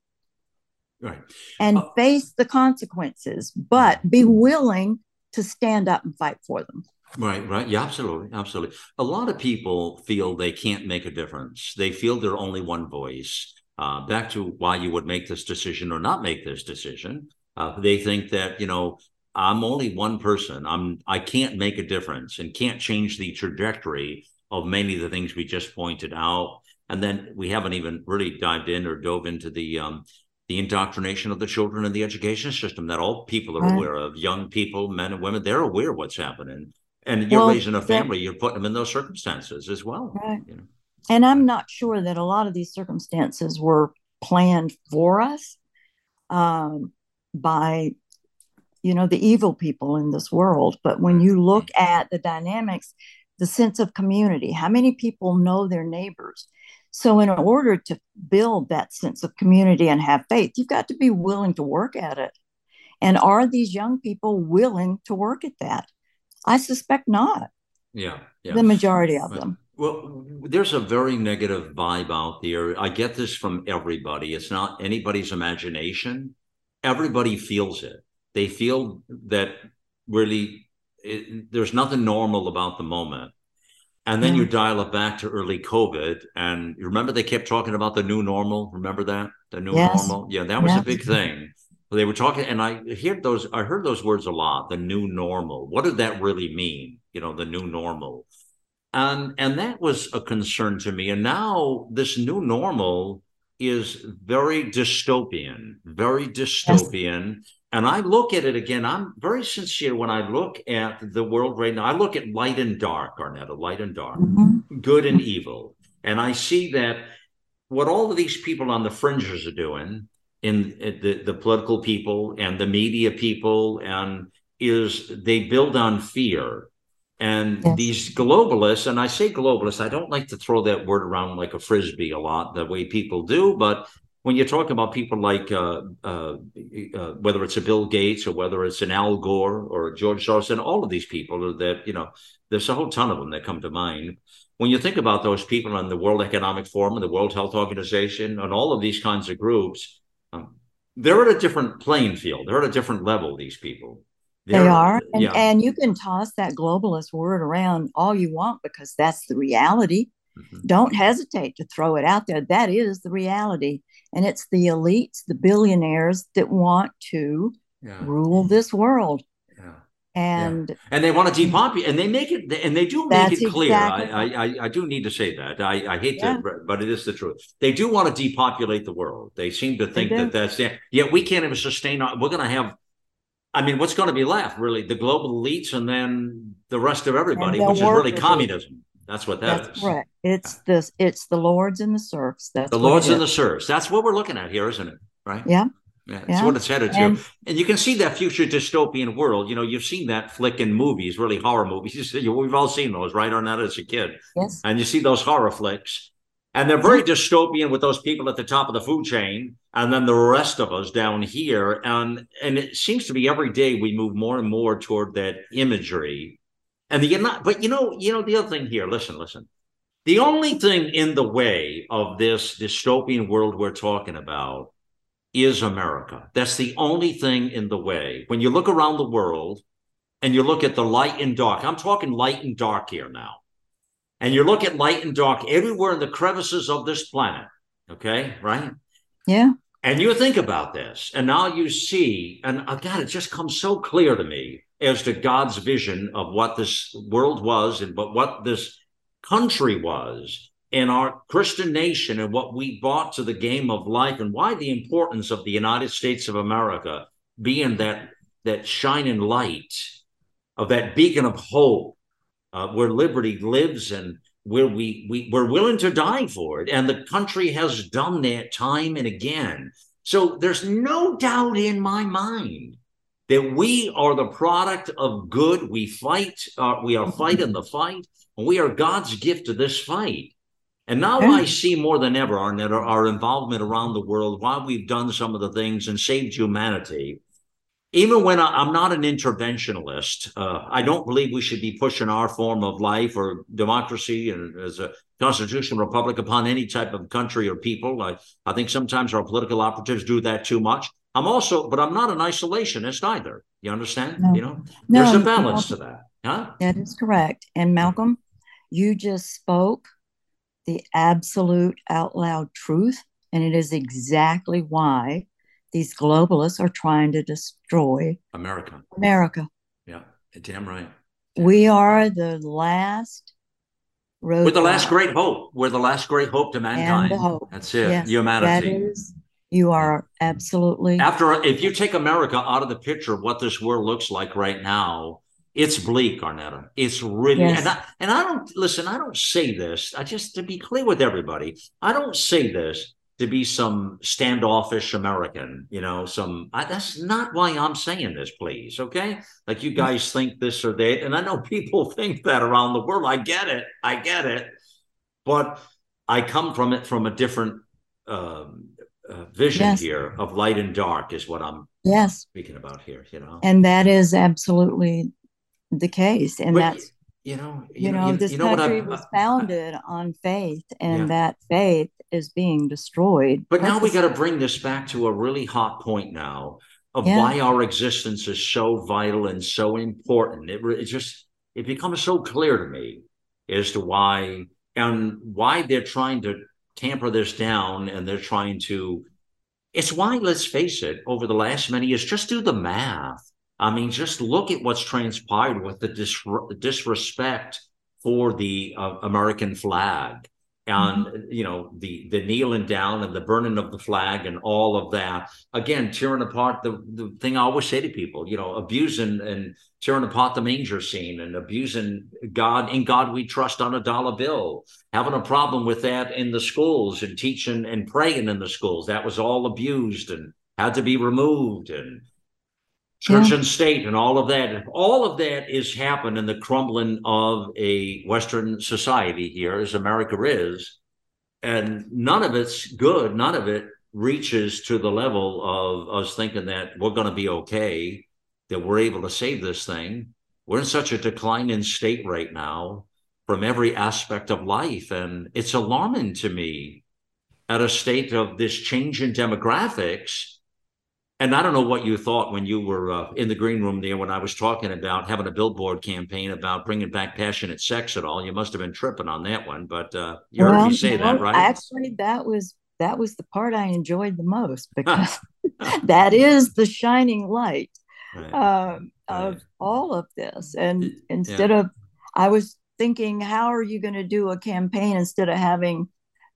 right and uh, face the consequences but be willing to stand up and fight for them Right, right. Yeah, absolutely. Absolutely. A lot of people feel they can't make a difference. They feel they're only one voice. Uh, back to why you would make this decision or not make this decision. Uh, they think that, you know, I'm only one person. I'm I can't make a difference and can't change the trajectory of many of the things we just pointed out. And then we haven't even really dived in or dove into the um, the indoctrination of the children in the education system that all people are right. aware of. Young people, men and women, they're aware what's happening. And you're well, raising a family, you're putting them in those circumstances as well. Right. You know? And I'm not sure that a lot of these circumstances were planned for us um, by you know the evil people in this world but when you look at the dynamics the sense of community how many people know their neighbors. So in order to build that sense of community and have faith you've got to be willing to work at it. And are these young people willing to work at that? I suspect not. Yeah, yeah. the majority of them. well there's a very negative vibe out there. I get this from everybody. It's not anybody's imagination. Everybody feels it. They feel that really it, there's nothing normal about the moment. And then you dial it back to early COVID. And you remember they kept talking about the new normal? Remember that? The new yes. normal? Yeah, that was yes. a big thing. They were talking, and I hear those, I heard those words a lot, the new normal. What did that really mean? You know, the new normal. And and that was a concern to me. And now this new normal is very dystopian, very dystopian. Yes and I look at it again. I'm very sincere when I look at the world right now. I look at light and dark, Arnetta, light and dark, mm-hmm. good and evil. And I see that what all of these people on the fringes are doing in the, the political people and the media people and is they build on fear and yes. these globalists and i say globalists i don't like to throw that word around like a frisbee a lot the way people do but when you talk about people like uh, uh, uh, whether it's a Bill Gates or whether it's an Al Gore or George Soros and all of these people that you know, there's a whole ton of them that come to mind. When you think about those people on the World Economic Forum and the World Health Organization and all of these kinds of groups, um, they're at a different playing field. They're at a different level. These people. They're, they are, and, yeah. and you can toss that globalist word around all you want because that's the reality. Mm-hmm. Don't hesitate to throw it out there. That is the reality. And it's the elites, the billionaires that want to yeah. rule this world. Yeah. And yeah. and they want to depopulate, and they make it, and they do make it clear. Exactly I, I, I do need to say that. I, I hate to, but it is the truth. They do want to depopulate the world. They seem to think that that's there. Yet we can't even sustain. We're going to have I mean, what's going to be left? Really, the global elites, and then the rest of everybody, which is really communism. That's what that That's is. correct. It's the it's the lords and the serfs. That's the lords and the serfs. That's what we're looking at here, isn't it? Right? Yeah. Yeah, that's yeah. what it's headed to. And, and, you can see that future dystopian world. You know, you've seen that flick in movies, really horror movies. We've all seen those, right? On that as a kid. Yes. And you see those horror flicks, and they're very dystopian with those people at the top of the food chain, and then the rest of us down here. And and it seems to be every day we move more and more toward that imagery and the not, but you know, you know, the other thing here, listen, listen. The only thing in the way of this dystopian world we're talking about is America. That's the only thing in the way. When you look around the world and you look at the light and dark, I'm talking light and dark here now. And you look at light and dark everywhere in the crevices of this planet. Okay, right? Yeah. And you think about this, and now you see, and uh, God, it just comes so clear to me as to God's vision of what this world was and but what this country was and our Christian nation and what we brought to the game of life and why the importance of the United States of America being that that shining light of that beacon of hope uh, where liberty lives and where we, we we're willing to die for it. And the country has done that time and again. So there's no doubt in my mind that we are the product of good. We fight, uh, we are fighting the fight, and we are God's gift to this fight. And now I see more than ever, Arnetta, our involvement around the world, why we've done some of the things and saved humanity. Even when I, am not an interventionalist, uh, I don't believe we should be pushing our form of life or democracy and as a constitutional republic upon any type of country or people. I, I think sometimes our political operatives do that too much. I'm also, but I'm not an isolationist either. You understand? No. You know, No, there's a no. balance to that. Huh? That is correct. And Malcolm, you just spoke the absolute out loud truth. And it is exactly why these globalists are trying to destroy America. America. Yeah. Damn right. We are the last road. We're the last great hope. We're the last great hope to mankind. hope. That's it. Yes, Humanity. That is, you are absolutely After, if you take America out of the picture of what this world looks like right now, it's bleak, Arnetta. It's really, Yes. and I, and I don't listen. I don't say this. I just to be clear with everybody. I don't say this to be some standoffish American. You know, some. I, that's not why I'm saying this. Please, okay? Like you guys think this or that, and I know people think that around the world. I get it. I get it. But I come from it from a different um, uh, vision Yes. here of light and dark is what I'm yes. speaking about here. You know. And that is absolutely the case. And But, that's you know, you, know, this you know country was founded on faith, and Yeah. that faith is being destroyed. But now we got to bring this back to a really hot point now of Yeah. why our existence is so vital and so important. It, it just it becomes so clear to me as to why and why they're trying to tamper this down and they're trying to. It's why, let's face it, over the last many years, just do the math. I mean, just look at what's transpired with the dis- disrespect for the uh, American flag and you know the the kneeling down and the burning of the flag and all of that. Again tearing apart the the thing i always say to people you know abusing and tearing apart the manger scene and abusing god in god we trust on a dollar bill having a problem with that in the schools and teaching and praying in the schools. That was all abused and had to be removed and church Yeah. and state and all of that. All of that is happened in the crumbling of a Western society here, as America is. And none of it's good. None of it reaches to the level of us thinking that we're going to be okay, that we're able to save this thing. We're in such a declining state right now from every aspect of life. And it's alarming to me at a state of this change in demographics. And I don't know what you thought when you were uh, in the green room there when I was talking about having a billboard campaign about bringing back passionate sex at all. You must have been tripping on that one, but uh, you heard Well, me say that, right? Actually, that was that was the part I enjoyed the most because that is the shining light Right. of Right. all of this. And instead of, I was thinking, how are you going to do a campaign instead of having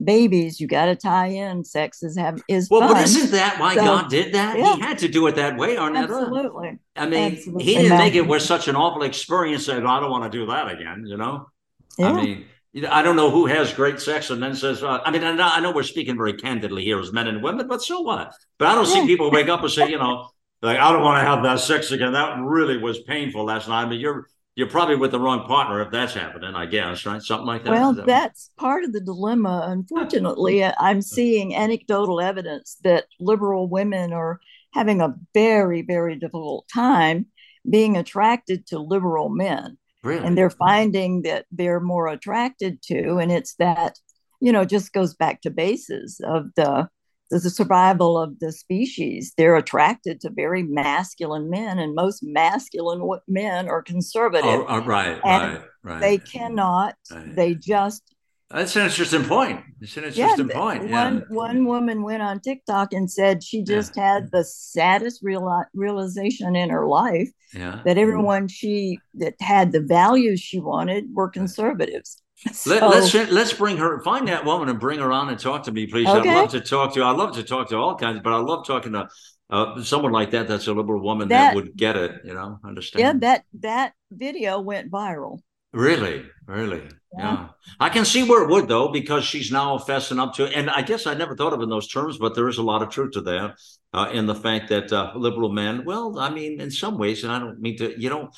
babies? You got to tie in sex is have is well, fun. but isn't that why So, God did that? yeah. He had to do it that way, Arnetta. Absolutely. I mean, Absolutely. he didn't make it was such an awful experience that I don't want to do that again, you know? Yeah. I mean, I don't know who has great sex and then says, uh, I mean, I know, I know we're speaking very candidly here as men and women, but so what? But I don't see people wake up and say, you know, like, I don't want to have that sex again. That really was painful last night. I mean, you're, you're probably with the wrong partner if that's happening, I guess, right? Something like that. Well, that- that's part of the dilemma. Unfortunately, I'm seeing anecdotal evidence that liberal women are having a very, very difficult time being attracted to liberal men. really? And they're finding that they're more attracted to, and it's that, you know, just goes back to bases of the the survival of the species. They're attracted to very masculine men, and most masculine men are conservative. Oh, oh, right, and right, right. They cannot. Right. They just That's an interesting point. It's an interesting th- point. Yeah. One one woman went on TikTok and said she just had the saddest real, realization in her life yeah. that mm-hmm. everyone she that had the values she wanted were conservatives. Let, So- let's let's bring her find that woman and bring her on and talk to me, please. I'd love to talk to. I love to talk to all kinds, but I love talking to uh, someone like that. That's a liberal woman that, That- would get it. You know, understand? yeah, that that video went viral. Really, really, yeah. yeah. I can see where it would though, because she's now fessing up to, and I guess I never thought of it in those terms, but there is a lot of truth to that, uh, in the fact that uh, liberal men. Well, I mean, in some ways, and I don't mean to, you know,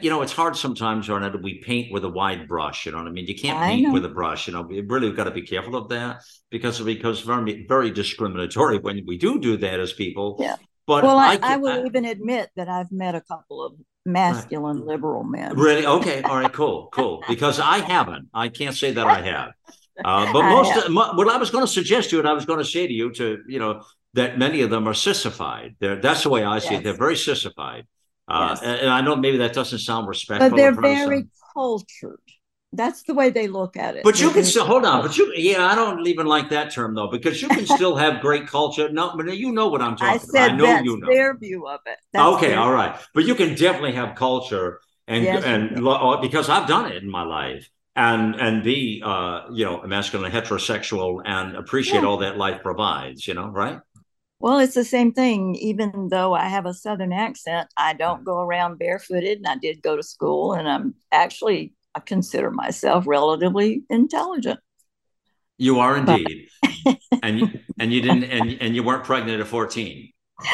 you know, it's hard sometimes, Arnetta, we paint with a wide brush. You know what I mean? You can't paint with a brush. You know, we really got to be careful of that because because very very discriminatory when we do do that as people. Yeah. But well, I, I, I will I, even admit that I've met a couple of masculine right. liberal men. Really? Okay. All right. Cool. Cool. Because I haven't. I can't say that I have. Uh, but most of, what I was going to suggest to you, and I was going to say to you, to you know, that many of them are sissified. They're, that's the way I see yes. it. They're very sissified. Uh, yes. and, and, I know maybe that doesn't sound respectful, but they're very cultured. That's the way they look at it. But you can still hold on. But you, yeah, I don't even like that term though, because you can still have great culture. No, but you know what I'm talking I said about. I know that's you know their view of it. That's okay, all right. But you can definitely have culture, and yes, and uh, because I've done it in my life, and and be uh, you know a masculine, heterosexual, and appreciate yeah. all that life provides. You know, right? Well, it's the same thing. Even though I have a Southern accent, I don't go around barefooted, and I did go to school, and I'm actually I consider myself relatively intelligent. You are indeed, and you, and you didn't and and you weren't pregnant at fourteen.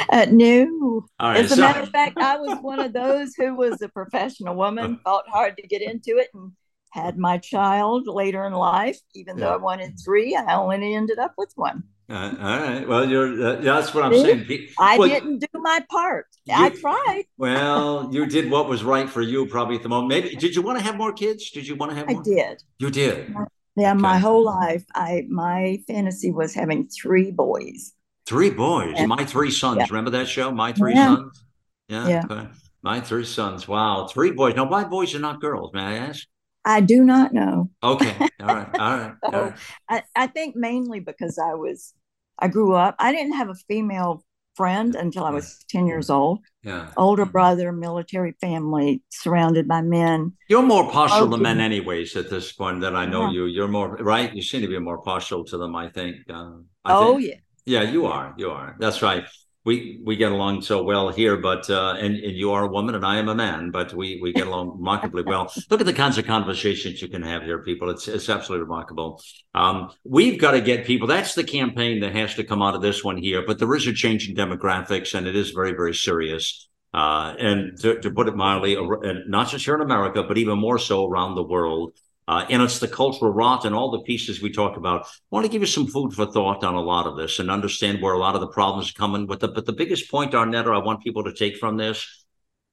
Uh, no. As a so- matter of fact, I was one of those who was a professional woman, fought hard to get into it, and had my child later in life. Even yeah. though I wanted three, I only ended up with one. Uh, all right. Well, you're uh, that's what I'm saying. I well, didn't do my part. You, I tried. Well, you did what was right for you, probably at the moment. Maybe did you want to have more kids? Did you want to have? More? I did. You did. Yeah, okay. my whole life, I my fantasy was having three boys. Three boys. And, my three sons. Yeah. Remember that show? My three yeah. sons. Yeah. yeah. My three sons. Wow, three boys. Now, why boys are not girls? May I ask? I do not know. Okay. All right. All right. All right. I, I think mainly because I was, I grew up, I didn't have a female friend until I was 10 years old. Yeah. Older brother, military family, surrounded by men. You're more partial to men, anyways, at this point that I know yeah. you. You're more, right? You seem to be more partial to them, I think. Uh, I oh, think. yeah. Yeah, you are. You are. That's right we we get along so well here, but uh, and, and you are a woman and I am a man, but we we get along remarkably well. Look at the kinds of conversations you can have here, people. It's it's absolutely remarkable. Um, we've got to get people. That's the campaign that has to come out of this one here. But there is a change in demographics, and it is very very serious. Uh, and to, to put it mildly, not just here in America, but even more so around the world. Uh, and it's the cultural rot and all the pieces we talk about. I want to give you some food for thought on a lot of this and understand where a lot of the problems are coming. But the, but the biggest point, Arnetta, I want people to take from this,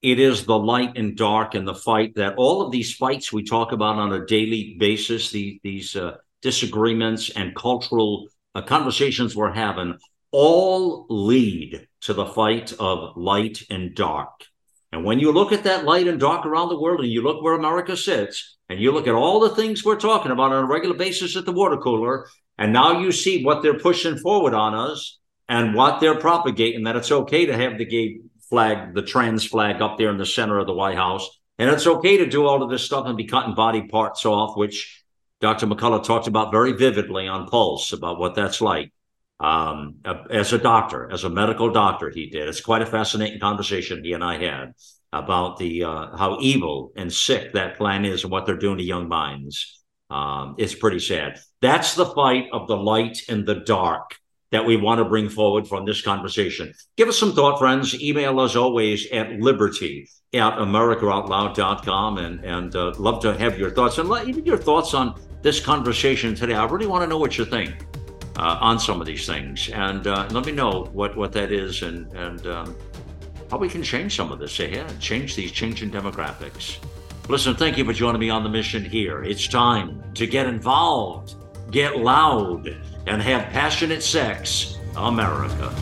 it is the light and dark and the fight that all of these fights we talk about on a daily basis, the, these uh, disagreements and cultural uh, conversations we're having, all lead to the fight of light and dark. And when you look at that light and dark around the world and you look where America sits, and you look at all the things we're talking about on a regular basis at the water cooler, and now you see what they're pushing forward on us and what they're propagating that it's okay to have the gay flag, the trans flag up there in the center of the White House. And it's okay to do all of this stuff and be cutting body parts off, which Dr. McCullough talked about very vividly on Pulse about what that's like. Um, as a doctor, as a medical doctor, he did. It's quite a fascinating conversation he and I had about the uh, how evil and sick that plan is and what they're doing to young minds. Um, it's pretty sad. That's the fight of the light and the dark that we want to bring forward from this conversation. Give us some thought, friends. Email us always at liberty at americaoutloud.com and, and uh, love to have your thoughts and even your thoughts on this conversation today. I really want to know what you think uh, on some of these things. And uh, let me know what, what that is and, and um, how we can change some of this ahead, change these changing demographics. Listen, thank you for joining me on the mission here. It's time to get involved, get loud, and have passionate sex, America.